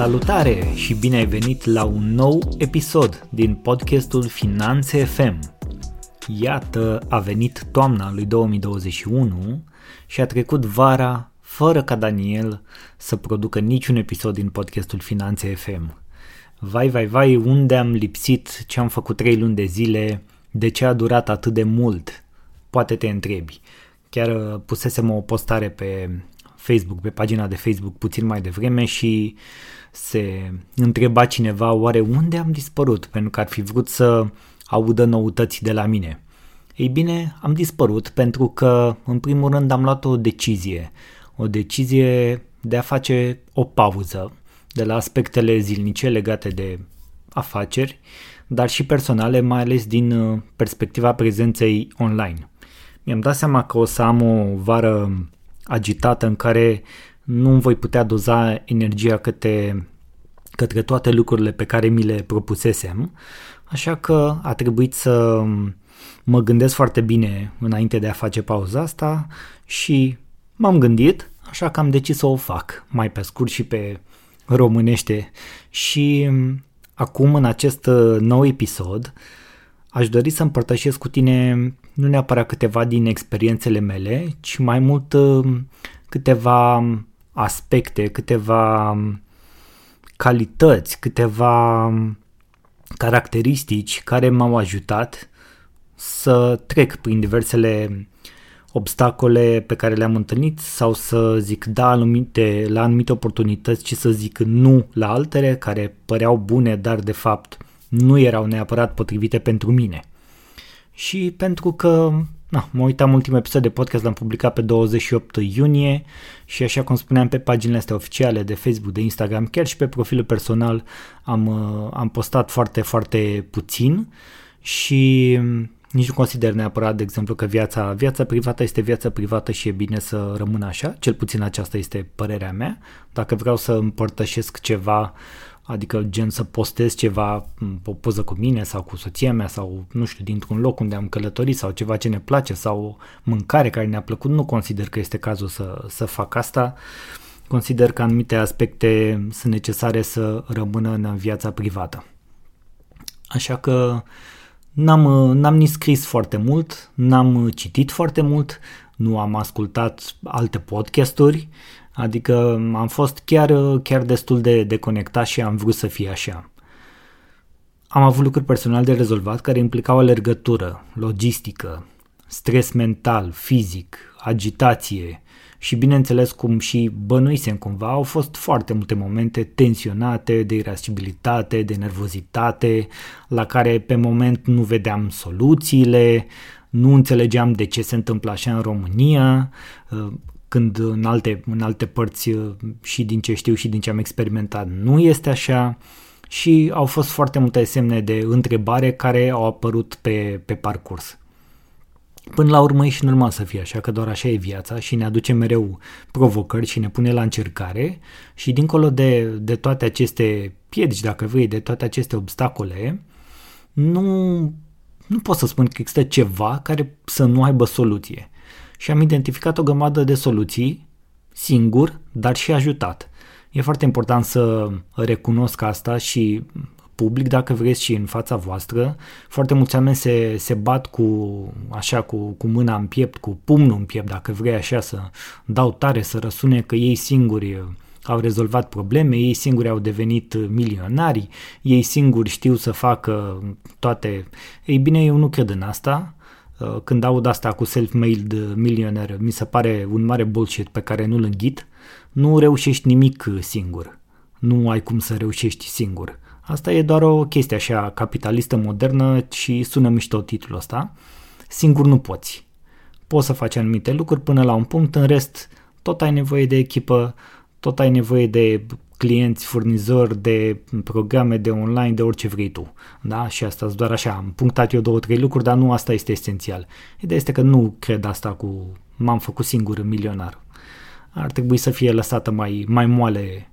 Salutare și bine ai venit la un nou episod din podcastul Finanțe FM. Iată, a venit toamna lui 2021 și a trecut vara fără ca Daniel să producă niciun episod din podcastul Finanțe FM. Vai, vai, vai, unde am lipsit, ce am făcut trei luni de zile, de ce a durat atât de mult? Poate te întrebi. Chiar uh, pusesem o postare pe Facebook, pe pagina de Facebook puțin mai devreme și se întreba cineva oare unde am dispărut, pentru că ar fi vrut să audă noutăți de la mine. Ei bine, am dispărut pentru că, în primul rând, am luat o decizie. O decizie de a face o pauză de la aspectele zilnice legate de afaceri, dar și personale, mai ales din uh, perspectiva prezenței online. Mi-am dat seama că o să am o vară agitată în care nu voi putea doza energia către, către toate lucrurile pe care mi le propusesem, așa că a trebuit să mă gândesc foarte bine înainte de a face pauza asta și m-am gândit, așa că am decis să o fac mai pe scurt și pe românește. Și acum în acest nou episod aș dori să împărtășesc cu tine nu neapărat câteva din experiențele mele, ci mai mult uh, câteva aspecte, câteva calități, câteva caracteristici care m-au ajutat să trec prin diversele obstacole pe care le-am întâlnit sau să zic da anumite, la anumite oportunități și să zic nu la altele care păreau bune, dar de fapt nu erau neapărat potrivite pentru mine și pentru că na, mă uitam ultimul episod de podcast, l-am publicat pe 28 iunie și așa cum spuneam pe paginile astea oficiale de Facebook, de Instagram, chiar și pe profilul personal am, uh, am postat foarte, foarte puțin și nici nu consider neapărat, de exemplu, că viața, viața privată este viața privată și e bine să rămână așa, cel puțin aceasta este părerea mea. Dacă vreau să împărtășesc ceva adică gen să postez ceva, o poză cu mine sau cu soția mea sau nu știu, dintr-un loc unde am călătorit sau ceva ce ne place sau mâncare care ne-a plăcut, nu consider că este cazul să, să fac asta. Consider că anumite aspecte sunt necesare să rămână în viața privată. Așa că n-am, n-am nici scris foarte mult, n-am citit foarte mult, nu am ascultat alte podcasturi, Adică am fost chiar, chiar destul de deconectat și am vrut să fie așa. Am avut lucruri personal de rezolvat care implicau alergătură, logistică, stres mental, fizic, agitație și bineînțeles cum și bănuisem cumva, au fost foarte multe momente tensionate de irascibilitate, de nervozitate, la care pe moment nu vedeam soluțiile, nu înțelegeam de ce se întâmplă așa în România, când în alte, în alte părți uh, și din ce știu și din ce am experimentat nu este așa. Și au fost foarte multe semne de întrebare care au apărut pe, pe parcurs. Până la urmă e și normal să fie așa, că doar așa e viața și ne aduce mereu provocări și ne pune la încercare. Și dincolo de, de toate aceste piedici, dacă vrei, de toate aceste obstacole, nu, nu pot să spun că există ceva care să nu aibă soluție și am identificat o grămadă de soluții, singur, dar și ajutat. E foarte important să recunosc asta și public, dacă vreți, și în fața voastră. Foarte mulți oameni se, se bat cu, așa, cu, cu mâna în piept, cu pumnul în piept, dacă vrei așa să dau tare, să răsune că ei singuri au rezolvat probleme, ei singuri au devenit milionari, ei singuri știu să facă toate. Ei bine, eu nu cred în asta. Uh, când aud asta cu self-made millionaire, mi se pare un mare bullshit pe care nu-l înghit. Nu reușești nimic singur. Nu ai cum să reușești singur. Asta e doar o chestie așa capitalistă modernă și sună mișto titlul ăsta. Singur nu poți. Poți să faci anumite lucruri până la un punct, în rest tot ai nevoie de echipă, tot ai nevoie de clienți, furnizori de programe de online, de orice vrei tu. Da? Și asta doar așa, am punctat eu două, trei lucruri, dar nu asta este esențial. Ideea este că nu cred asta cu m-am făcut singur milionar. Ar trebui să fie lăsată mai, mai moale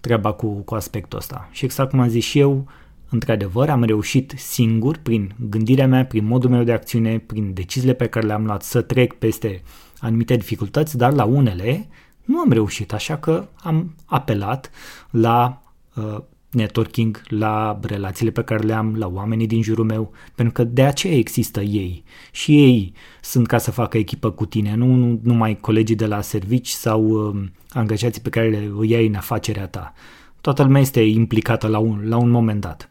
treaba cu, cu aspectul ăsta. Și exact cum am zis și eu, într-adevăr am reușit singur, prin gândirea mea, prin modul meu de acțiune, prin deciziile pe care le-am luat să trec peste anumite dificultăți, dar la unele nu am reușit, așa că am apelat la uh, networking, la relațiile pe care le am, la oamenii din jurul meu, pentru că de aceea există ei. Și ei sunt ca să facă echipă cu tine, nu, nu numai colegii de la servici sau uh, angajații pe care le iei în afacerea ta. Toată lumea este implicată la un, la un moment dat.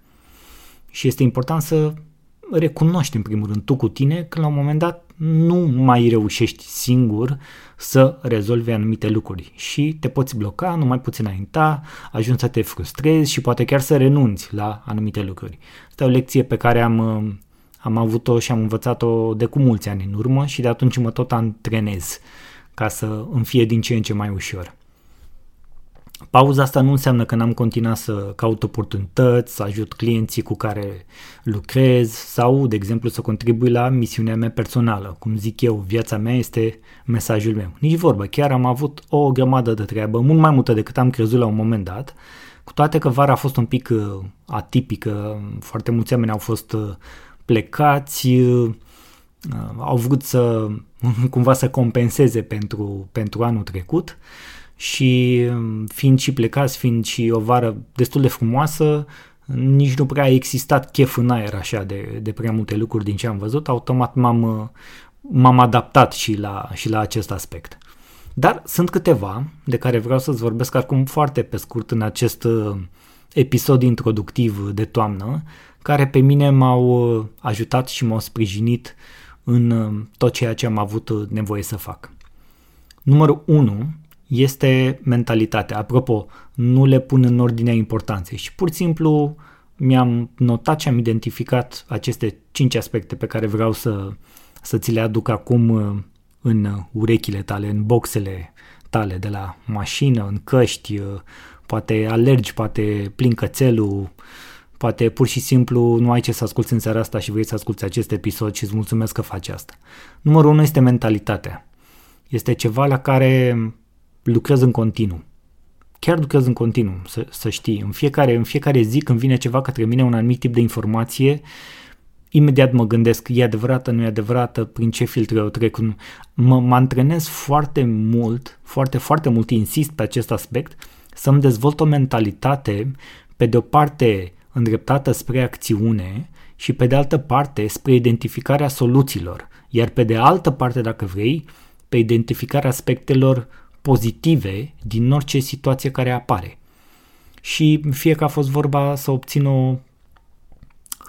Și este important să recunoști în primul rând tu cu tine că la un moment dat nu mai reușești singur să rezolvi anumite lucruri și te poți bloca, nu mai poți înainta, ajungi să te frustrezi și poate chiar să renunți la anumite lucruri. Asta e o lecție pe care am, am avut-o și am învățat-o de cu mulți ani în urmă și de atunci mă tot antrenez ca să îmi fie din ce în ce mai ușor. Pauza asta nu înseamnă că n-am continuat să caut oportunități, să ajut clienții cu care lucrez sau, de exemplu, să contribui la misiunea mea personală. Cum zic eu, viața mea este mesajul meu. Nici vorbă, chiar am avut o grămadă de treabă, mult mai multă decât am crezut la un moment dat, cu toate că vara a fost un pic uh, atipică, foarte mulți oameni au fost uh, plecați, uh, au vrut să cumva să compenseze pentru, pentru anul trecut și um, fiind și plecați, fiind și o vară destul de frumoasă, nici nu prea a existat chef în aer așa de, de prea multe lucruri din ce am văzut, automat m-am, m-am adaptat și la, și la acest aspect. Dar sunt câteva de care vreau să-ți vorbesc acum foarte pe scurt în acest uh, episod introductiv de toamnă, care pe mine m-au uh, ajutat și m-au sprijinit în uh, tot ceea ce am avut nevoie să fac. Numărul 1 este mentalitatea. Apropo, nu le pun în ordinea importanței și pur și simplu mi-am notat și am identificat aceste cinci aspecte pe care vreau să, să ți le aduc acum uh, în urechile tale, în boxele tale de la mașină, în căști, uh, poate alergi, poate plin cățelul, poate pur și simplu nu ai ce să asculti în seara asta și vrei să asculti acest episod și îți mulțumesc că faci asta. Numărul unu este mentalitatea. Este ceva la care lucrez în continuu. Chiar lucrez în continuu, să, să știi. În fiecare, în fiecare zi când vine ceva către mine, un anumit tip de informație, imediat mă gândesc, e adevărată, nu e adevărată, prin ce filtre eu trec. Mă, mă antrenez foarte mult, foarte, foarte mult, insist pe acest aspect, să-mi dezvolt o mentalitate, pe de o parte îndreptată spre acțiune și pe de altă parte spre identificarea soluțiilor, iar pe de altă parte, dacă vrei, pe identificarea aspectelor pozitive din orice situație care apare. Și fie că a fost vorba să obțin o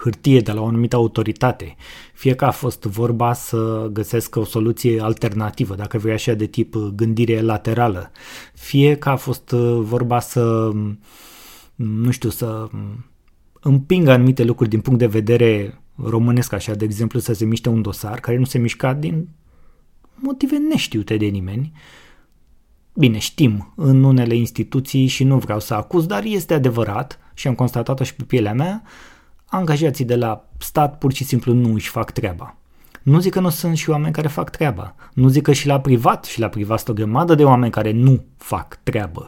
hârtie de la o anumită autoritate, fie că a fost vorba să găsesc o soluție alternativă, dacă vrei așa de tip gândire laterală, fie că a fost vorba să, nu știu, să împing anumite lucruri din punct de vedere românesc așa, de exemplu să se miște un dosar care nu se mișca din motive neștiute de nimeni, Bine, știm în unele instituții și nu vreau să acuz, dar este adevărat și am constatat-o și pe pielea mea, angajații de la stat pur și simplu nu își fac treaba. Nu zic că nu sunt și oameni care fac treaba. Nu zic că și la privat, și la privat sunt o grămadă de oameni care nu fac treabă.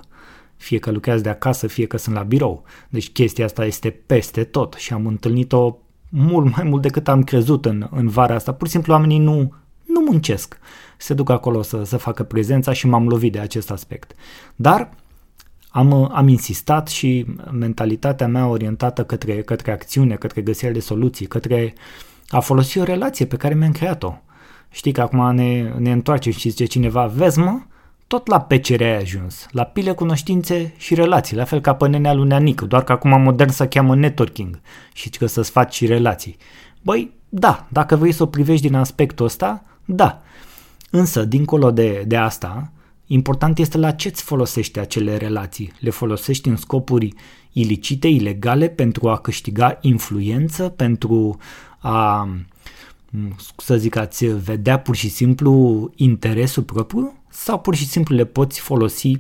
Fie că lucrează de acasă, fie că sunt la birou. Deci chestia asta este peste tot și am întâlnit-o mult mai mult decât am crezut în, în vara asta. Pur și simplu oamenii nu, nu muncesc se duc acolo să, să facă prezența și m-am lovit de acest aspect. Dar am, am insistat și mentalitatea mea orientată către, către acțiune, către găsirea de soluții, către a folosi o relație pe care mi-am creat-o. Știi că acum ne, ne întoarce și zice cineva, vezi mă, tot la PCR ai ajuns, la pile cunoștințe și relații, la fel ca pe nenea lui Neanic, doar că acum modern să cheamă networking și că să-ți faci și relații. Băi, da, dacă vrei să o privești din aspectul ăsta, da, Însă, dincolo de, de asta, important este la ce îți folosești acele relații. Le folosești în scopuri ilicite, ilegale, pentru a câștiga influență, pentru a, să zic, ați vedea pur și simplu interesul propriu sau pur și simplu le poți folosi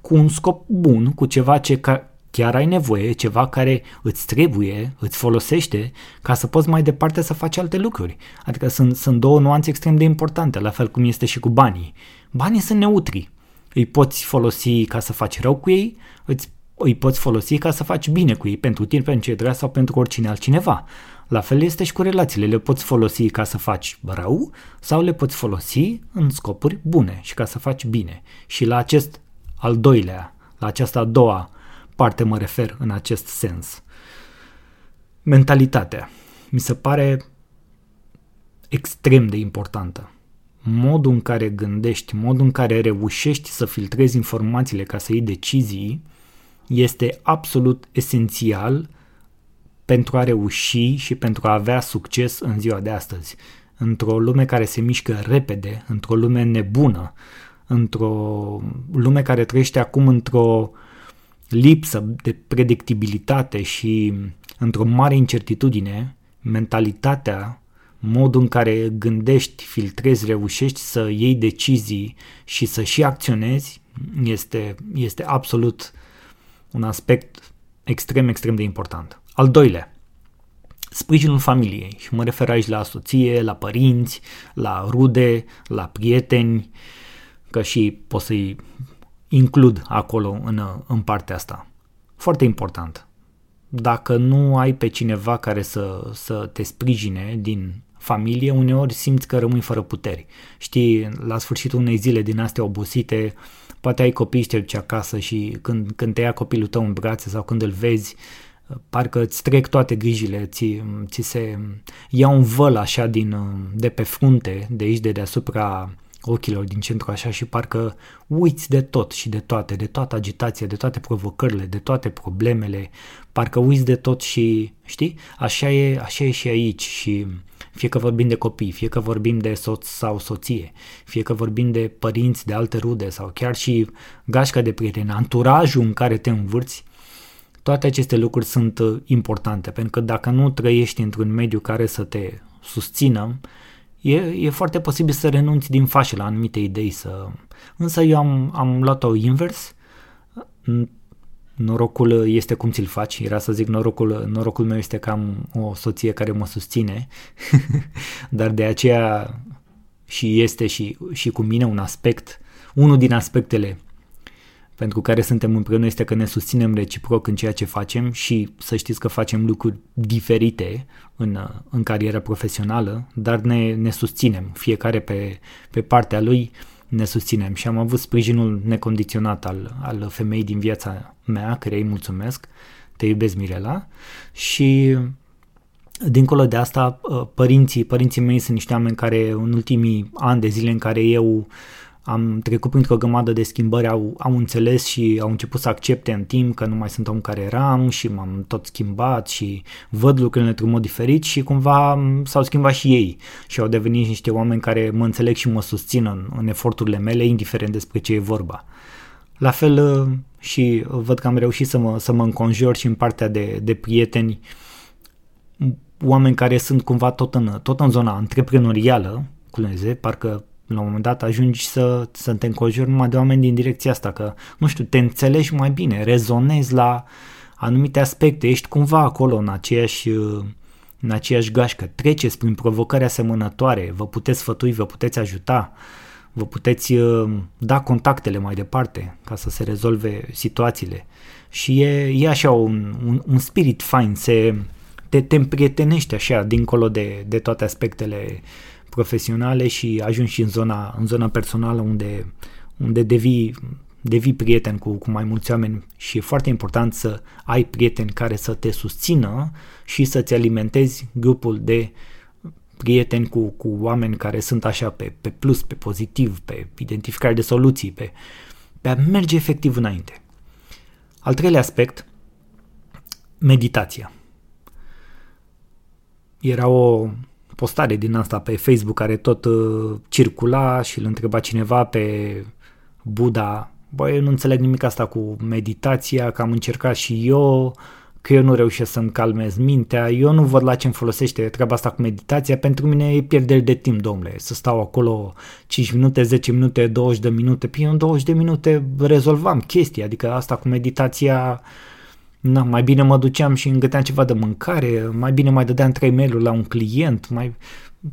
cu un scop bun, cu ceva ce ca, chiar ai nevoie, ceva care îți trebuie, îți folosește ca să poți mai departe să faci alte lucruri. Adică sunt, sunt două nuanțe extrem de importante, la fel cum este și cu banii. Banii sunt neutri. Îi poți folosi ca să faci rău cu ei, îți, îi poți folosi ca să faci bine cu ei, pentru tine, pentru cei dragi sau pentru oricine altcineva. La fel este și cu relațiile, le poți folosi ca să faci rău sau le poți folosi în scopuri bune și ca să faci bine. Și la acest al doilea, la această a doua parte mă refer în acest sens. Mentalitatea mi se pare extrem de importantă. Modul în care gândești, modul în care reușești să filtrezi informațiile ca să iei decizii este absolut esențial pentru a reuși și pentru a avea succes în ziua de astăzi. Într-o lume care se mișcă repede, într-o lume nebună, într-o lume care trăiește acum într-o lipsă de predictibilitate și într-o mare incertitudine, mentalitatea, modul în care gândești, filtrezi, reușești să iei decizii și să și acționezi este, este absolut un aspect extrem, extrem de important. Al doilea, sprijinul familiei și mă refer aici la soție, la părinți, la rude, la prieteni, că și pot să-i includ acolo în, în partea asta. Foarte important. Dacă nu ai pe cineva care să, să te sprijine din familie, uneori simți că rămâi fără puteri. Știi, la sfârșitul unei zile din astea obosite, poate ai copii și te duci acasă și când, când te ia copilul tău în brațe sau când îl vezi, parcă îți trec toate grijile, ți, ți se ia un văl așa din, de pe frunte, de aici de deasupra ochilor din centru așa și parcă uiți de tot și de toate, de toată agitația, de toate provocările, de toate problemele, parcă uiți de tot și, știi, așa e, așa e și aici și fie că vorbim de copii, fie că vorbim de soț sau soție, fie că vorbim de părinți, de alte rude sau chiar și gașca de prieteni, anturajul în care te învârți, toate aceste lucruri sunt uh, importante, pentru că dacă nu trăiești într-un mediu care să te susțină, e, e foarte posibil să renunți din fașă la anumite idei. Să... Însă eu am, am luat-o invers. Norocul este cum ți-l faci. Era să zic norocul, norocul meu este că am o soție care mă susține, dar de aceea și este și, și cu mine un aspect, unul din aspectele pentru care suntem împreună este că ne susținem reciproc în ceea ce facem și să știți că facem lucruri diferite în, în cariera profesională, dar ne, ne susținem, fiecare pe, pe partea lui ne susținem. Și am avut sprijinul necondiționat al, al femeii din viața mea, care îi mulțumesc, te iubesc Mirela. Și dincolo de asta părinții, părinții mei sunt niște oameni care în ultimii ani de zile în care eu uh, am trecut printr-o grămadă de schimbări, au, au înțeles și au început să accepte în timp că nu mai sunt om care eram și m-am tot schimbat și văd lucrurile într-un mod diferit și cumva s-au schimbat și ei și au devenit niște oameni care mă înțeleg și mă susțin în, în eforturile mele, indiferent despre ce e vorba. La fel uh, și văd că am reușit să mă, să mă înconjur și în partea de, de prieteni, oameni care sunt cumva tot în, tot în zona antreprenorială, culeze, parcă la un moment dat ajungi să, să te înconjuri numai de oameni din direcția asta, că, nu știu, te înțelegi mai bine, rezonezi la anumite aspecte, ești cumva acolo în aceeași, în aceeași gașcă, treceți prin provocări asemănătoare, vă puteți sfătui, vă puteți ajuta, vă puteți uh, da contactele mai departe ca să se rezolve situațiile. Și e, e așa un, un, un spirit fain, se, te, te împrietenești așa dincolo de, de toate aspectele profesionale și ajungi și în zona, în zona personală unde, unde devii, devii prieten cu, cu mai mulți oameni și e foarte important să ai prieteni care să te susțină și să-ți alimentezi grupul de prieteni cu, cu oameni care sunt așa pe, pe plus, pe pozitiv, pe identificare de soluții, pe, pe a merge efectiv înainte. Al treilea aspect, meditația. Era o postare din asta pe Facebook care tot uh, circula și îl întreba cineva pe Buddha, băi, eu nu înțeleg nimic asta cu meditația, că am încercat și eu, că eu nu reușesc să-mi calmez mintea, eu nu văd la ce îmi folosește treaba asta cu meditația, pentru mine e pierdere de timp, domnule, să stau acolo 5 minute, 10 minute, 20 de minute, păi în 20 de minute rezolvam chestia, adică asta cu meditația Na, mai bine mă duceam și îngăteam ceva de mâncare, mai bine mai dădeam trei mail la un client, mai...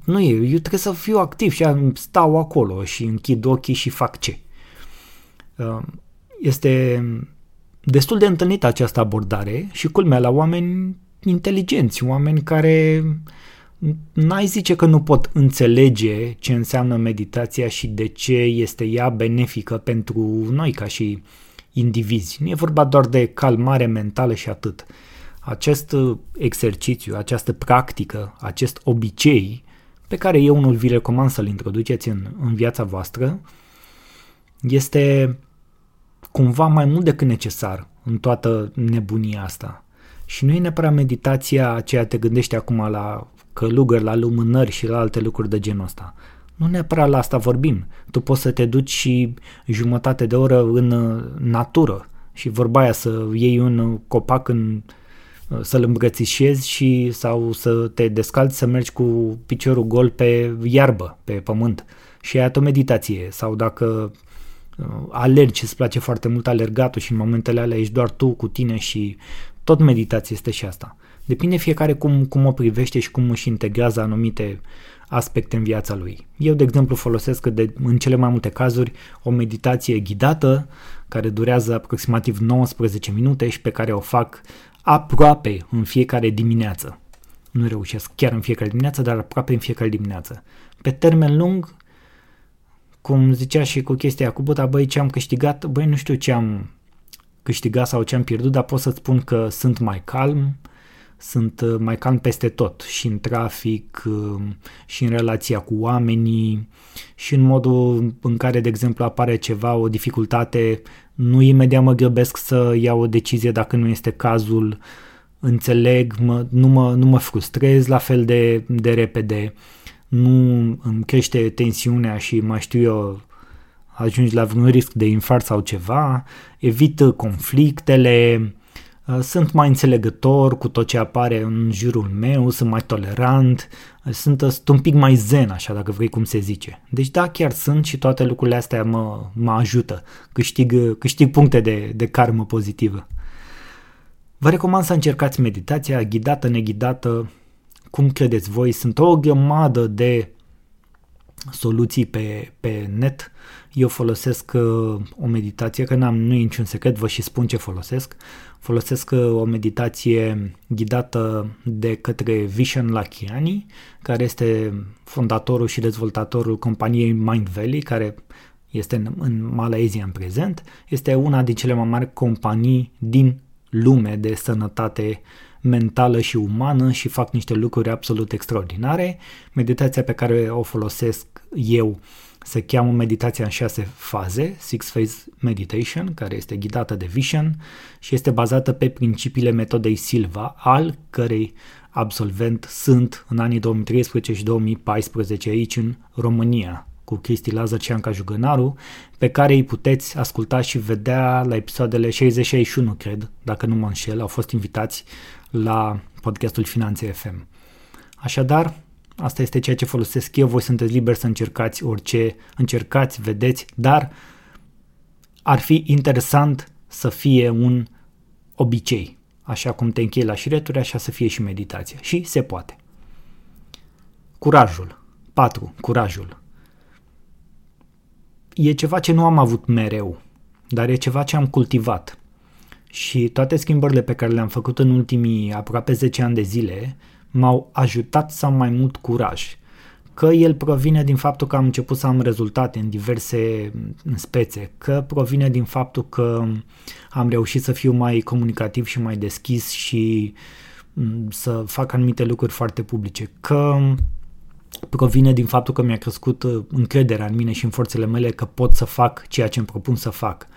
Nu e, eu trebuie să fiu activ și stau acolo și închid ochii și fac ce. Uh, este destul de întâlnită această abordare și culmea la oameni inteligenți, oameni care n-ai zice că nu pot înțelege ce înseamnă meditația și de ce este ea benefică pentru noi ca și indivizi. Nu e vorba doar de calmare mentală și atât. Acest uh, exercițiu, această practică, acest obicei pe care eu unul vi recomand să-l introduceți în, în viața voastră, este cumva mai mult decât necesar în toată nebunia asta. Și nu e neapărat meditația aceea te gândești acum la călugări, la lumânări și la alte lucruri de genul ăsta. Nu neapărat la asta vorbim. Tu poți să te duci și jumătate de oră în uh, natură și vorba aia să iei un copac în uh, să-l îmbrățișezi și sau să te descalți să mergi cu piciorul gol pe iarbă, pe pământ. Și ai o meditație. Sau dacă uh, alergi, îți place foarte mult alergatul și în momentele alea ești doar tu cu tine și tot meditație este și asta. Depinde fiecare cum, cum o privește și cum își integrează anumite aspecte în viața lui. Eu, de exemplu, folosesc de, în cele mai multe cazuri o meditație ghidată care durează aproximativ 19 minute și pe care o fac aproape în fiecare dimineață. Nu reușesc chiar în fiecare dimineață, dar aproape în fiecare dimineață. Pe termen lung, cum zicea și cu chestia cu buta, băi, ce am câștigat, băi, nu știu ce am câștigat sau ce am pierdut, dar pot să spun că sunt mai calm, sunt uh, mai calm peste tot, și în trafic, uh, și în relația cu oamenii, și în modul în care, de exemplu, apare ceva, o dificultate, nu imediat mă grăbesc să iau o decizie dacă nu este cazul, înțeleg, mă, nu, mă, nu mă frustrez la fel de, de repede, nu îmi crește tensiunea și mai știu eu ajungi la vreun risc de infart sau ceva, evit conflictele, Uh, sunt mai înțelegător cu tot ce apare în jurul meu, sunt mai tolerant, uh, sunt, uh, sunt un pic mai zen, așa dacă vrei cum se zice. Deci da, chiar sunt și toate lucrurile astea mă, mă ajută, câștig, câștig puncte de, de karmă pozitivă. Vă recomand să încercați meditația ghidată, neghidată, cum credeți voi, sunt o grămadă de soluții pe, pe net. Eu folosesc uh, o meditație, că n-am, nu e niciun secret, vă și spun ce folosesc. Folosesc uh, o meditație ghidată de către Vishen Lakiani, care este fondatorul și dezvoltatorul companiei Mind Valley, care este în, în Malaysia în prezent. Este una din cele mai mari companii din lume de sănătate mentală și umană și fac niște lucruri absolut extraordinare. Meditația pe care o folosesc eu se cheamă meditația în șase faze, Six Phase Meditation, care este ghidată de Vision și este bazată pe principiile metodei Silva, al cărei absolvent sunt în anii 2013 și 2014 aici în România, cu Cristi Lazar și Anca Jugănaru, pe care îi puteți asculta și vedea la episoadele 60-61, cred, dacă nu mă înșel, au fost invitați la podcastul Finanțe FM. Așadar, asta este ceea ce folosesc eu, voi sunteți liberi să încercați orice, încercați, vedeți, dar ar fi interesant să fie un obicei. Așa cum te închei la șireturi, așa să fie și meditația. Și se poate. Curajul. 4. Curajul. E ceva ce nu am avut mereu, dar e ceva ce am cultivat. Și toate schimbările pe care le-am făcut în ultimii aproape 10 ani de zile m-au ajutat să am mai mult curaj. Că el provine din faptul că am început să am rezultate în diverse spețe, că provine din faptul că am reușit să fiu mai comunicativ și mai deschis și mm, să fac anumite lucruri foarte publice, că provine din faptul că mi-a crescut uh, încrederea în mine și în forțele mele că pot să fac ceea ce îmi propun să fac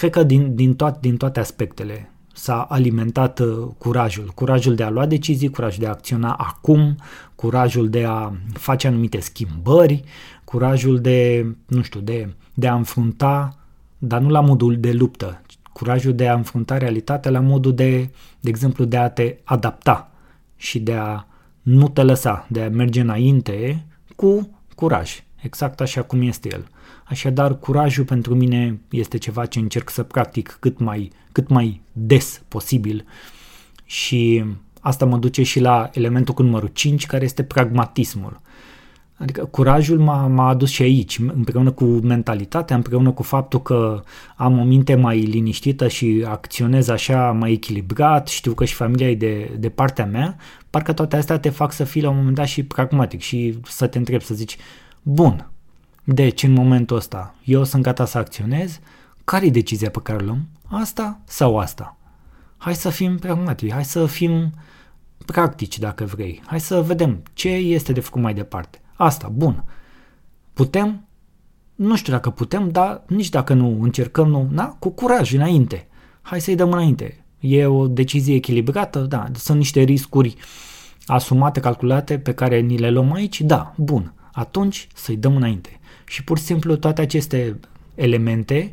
cred că din, din, toate, din toate aspectele s-a alimentat uh, curajul. Curajul de a lua decizii, curajul de a acționa acum, curajul de a face anumite schimbări, curajul de, nu știu, de, de a înfrunta, dar nu la modul de luptă, curajul de a înfrunta realitatea la modul de, de exemplu, de a te adapta și de a nu te lăsa, de a merge înainte cu curaj, exact așa cum este el. Așadar, curajul pentru mine este ceva ce încerc să practic cât mai, cât mai des posibil și asta mă duce și la elementul cu numărul 5, care este pragmatismul. Adică curajul m-a, m-a adus și aici, împreună cu mentalitatea, împreună cu faptul că am o minte mai liniștită și acționez așa mai echilibrat, știu că și familia e de, de partea mea, parcă toate astea te fac să fii la un moment dat și pragmatic și să te întrebi, să zici, bun, deci, în momentul ăsta, eu sunt gata să acționez, care e decizia pe care o luăm? Asta sau asta? Hai să fim pragmatici, hai să fim practici dacă vrei. Hai să vedem ce este de făcut mai departe. Asta, bun. Putem? Nu știu dacă putem, dar nici dacă nu încercăm, nu, na, cu curaj înainte. Hai să-i dăm înainte. E o decizie echilibrată, da, sunt niște riscuri asumate, calculate, pe care ni le luăm aici, da, bun. Atunci să-i dăm înainte. Și pur și simplu toate aceste elemente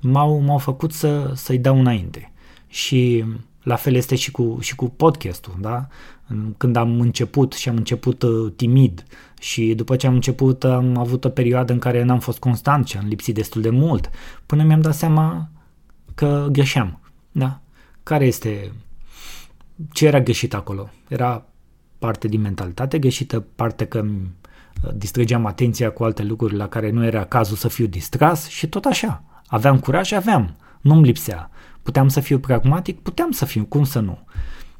m-au, m-au făcut să, să-i dau înainte. Și la fel este și cu, și cu podcastul, da? Când am început și am început uh, timid și după ce am început am avut o perioadă în care n-am fost constant și am lipsit destul de mult, până mi-am dat seama că greșeam, da? Care este... Ce era greșit acolo? Era parte din mentalitate greșită, parte că uh, distrăgeam atenția cu alte lucruri la care nu era cazul să fiu distras și tot așa. Aveam curaj, aveam, nu-mi lipsea. Puteam să fiu pragmatic, puteam să fiu, cum să nu.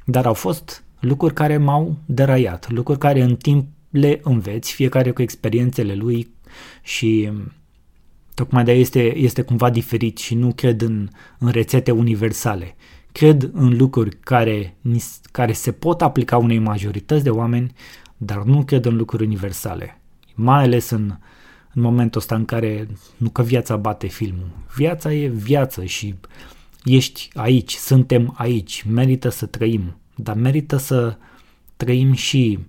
Dar au fost lucruri care m-au deraiat, lucruri care în timp le înveți, fiecare cu experiențele lui și tocmai de este, este cumva diferit și nu cred în, în rețete universale. Cred în lucruri care, care se pot aplica unei majorități de oameni, dar nu cred în lucruri universale. Mai ales în, în momentul ăsta în care nu că viața bate filmul. Viața e viață și ești aici, suntem aici, merită să trăim, dar merită să trăim și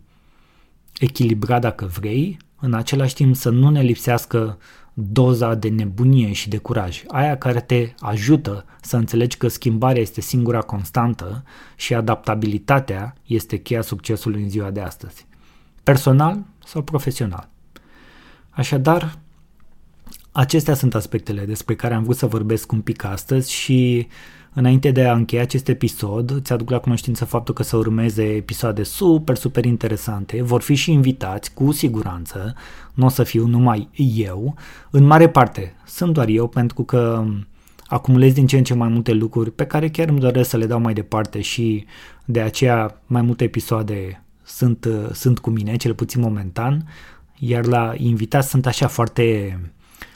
echilibrat dacă vrei, în același timp să nu ne lipsească doza de nebunie și de curaj, aia care te ajută să înțelegi că schimbarea este singura constantă și adaptabilitatea este cheia succesului în ziua de astăzi, personal sau profesional. Așadar, acestea sunt aspectele despre care am vrut să vorbesc un pic astăzi și înainte de a încheia acest episod, îți aduc la cunoștință faptul că să urmeze episoade super, super interesante. Vor fi și invitați, cu siguranță. Nu o să fiu numai eu. În mare parte sunt doar eu pentru că acumulez din ce în ce mai multe lucruri pe care chiar îmi doresc să le dau mai departe și de aceea mai multe episoade sunt, sunt cu mine, cel puțin momentan, iar la invitați sunt așa foarte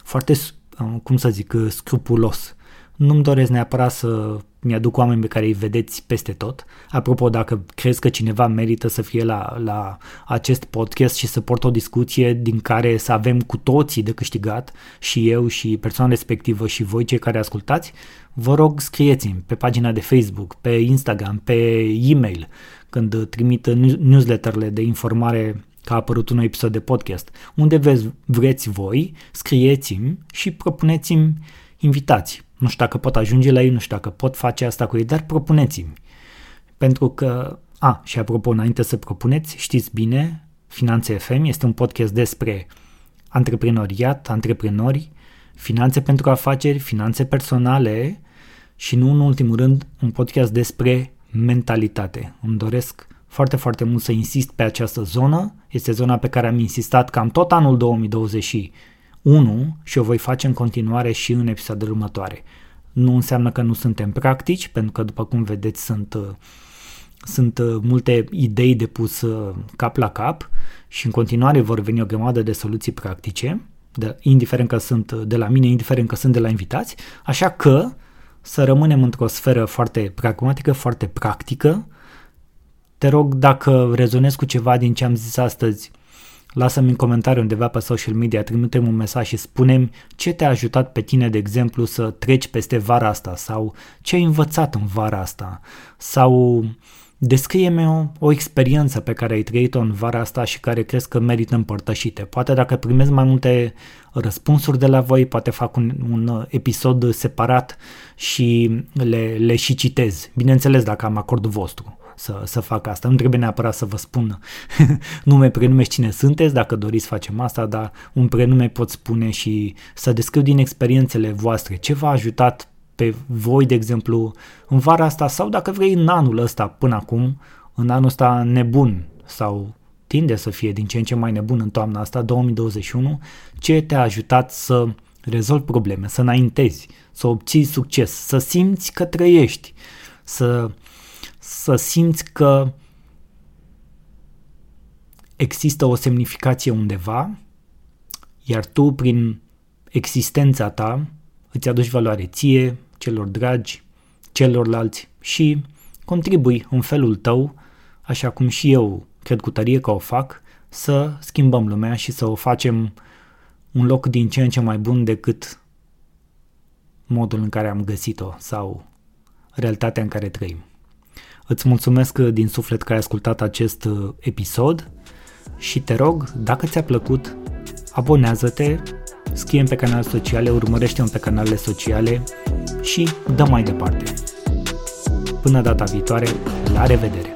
foarte, uh, cum să zic, uh, scrupulos. Nu-mi doresc neapărat să mi-aduc oameni pe care îi vedeți peste tot. Apropo, dacă crezi că cineva merită să fie la, la acest podcast și să port o discuție din care să avem cu toții de câștigat, și eu și persoana respectivă și voi cei care ascultați, vă rog scrieți-mi pe pagina de Facebook, pe Instagram, pe e-mail, când trimit newsletterle de informare că a apărut un episod de podcast. Unde veți, vreți voi, scrieți-mi și propuneți-mi invitații. Nu știu dacă pot ajunge la ei, nu știu dacă pot face asta cu ei, dar propuneți-mi. Pentru că, a, și apropo, înainte să propuneți, știți bine, Finanțe FM este un podcast despre antreprenoriat, antreprenori, finanțe pentru afaceri, finanțe personale și nu în ultimul rând un podcast despre mentalitate. Îmi doresc foarte, foarte mult să insist pe această zonă. Este zona pe care am insistat cam tot anul 2021 și o voi face în continuare și în episoadele următoare. Nu înseamnă că nu suntem practici, pentru că, după cum vedeți, sunt, uh, sunt uh, multe idei de pus uh, cap la cap și în continuare vor veni o grămadă de soluții practice, de, indiferent că sunt de la mine, indiferent că sunt de la invitați, așa că să rămânem într-o sferă foarte pragmatică, foarte practică, te rog, dacă rezonezi cu ceva din ce am zis astăzi, lasă-mi în comentariu undeva pe social media, trimite-mi un mesaj și spune ce te-a ajutat pe tine, de exemplu, să treci peste vara asta sau ce ai învățat în vara asta sau descrie-mi o, o experiență pe care ai trăit-o în vara asta și care crezi că merită împărtășite. Poate dacă primezi mai multe răspunsuri de la voi, poate fac un, un episod separat și le, le și citez. Bineînțeles dacă am acordul vostru să, să fac asta. Nu trebuie neapărat să vă spun nume, prenume și cine sunteți, dacă doriți să facem asta, dar un prenume pot spune și să descriu din experiențele voastre ce v-a ajutat pe voi, de exemplu, în vara asta sau dacă vrei în anul ăsta până acum, în anul ăsta nebun sau tinde să fie din ce în ce mai nebun în toamna asta, 2021, ce te-a ajutat să rezolvi probleme, să înaintezi, să obții succes, să simți că trăiești, să să simți că există o semnificație undeva, iar tu, prin existența ta, îți aduci valoare ție, celor dragi, celorlalți și contribui în felul tău, așa cum și eu cred cu tărie că o fac, să schimbăm lumea și să o facem un loc din ce în ce mai bun decât modul în care am găsit-o sau realitatea în care trăim. Îți mulțumesc din suflet că ai ascultat acest uh, episod și te rog, dacă ți-a plăcut, abonează-te, scrie pe canale sociale, urmărește-mă pe canalele sociale și dă mai departe. Până data viitoare, la revedere!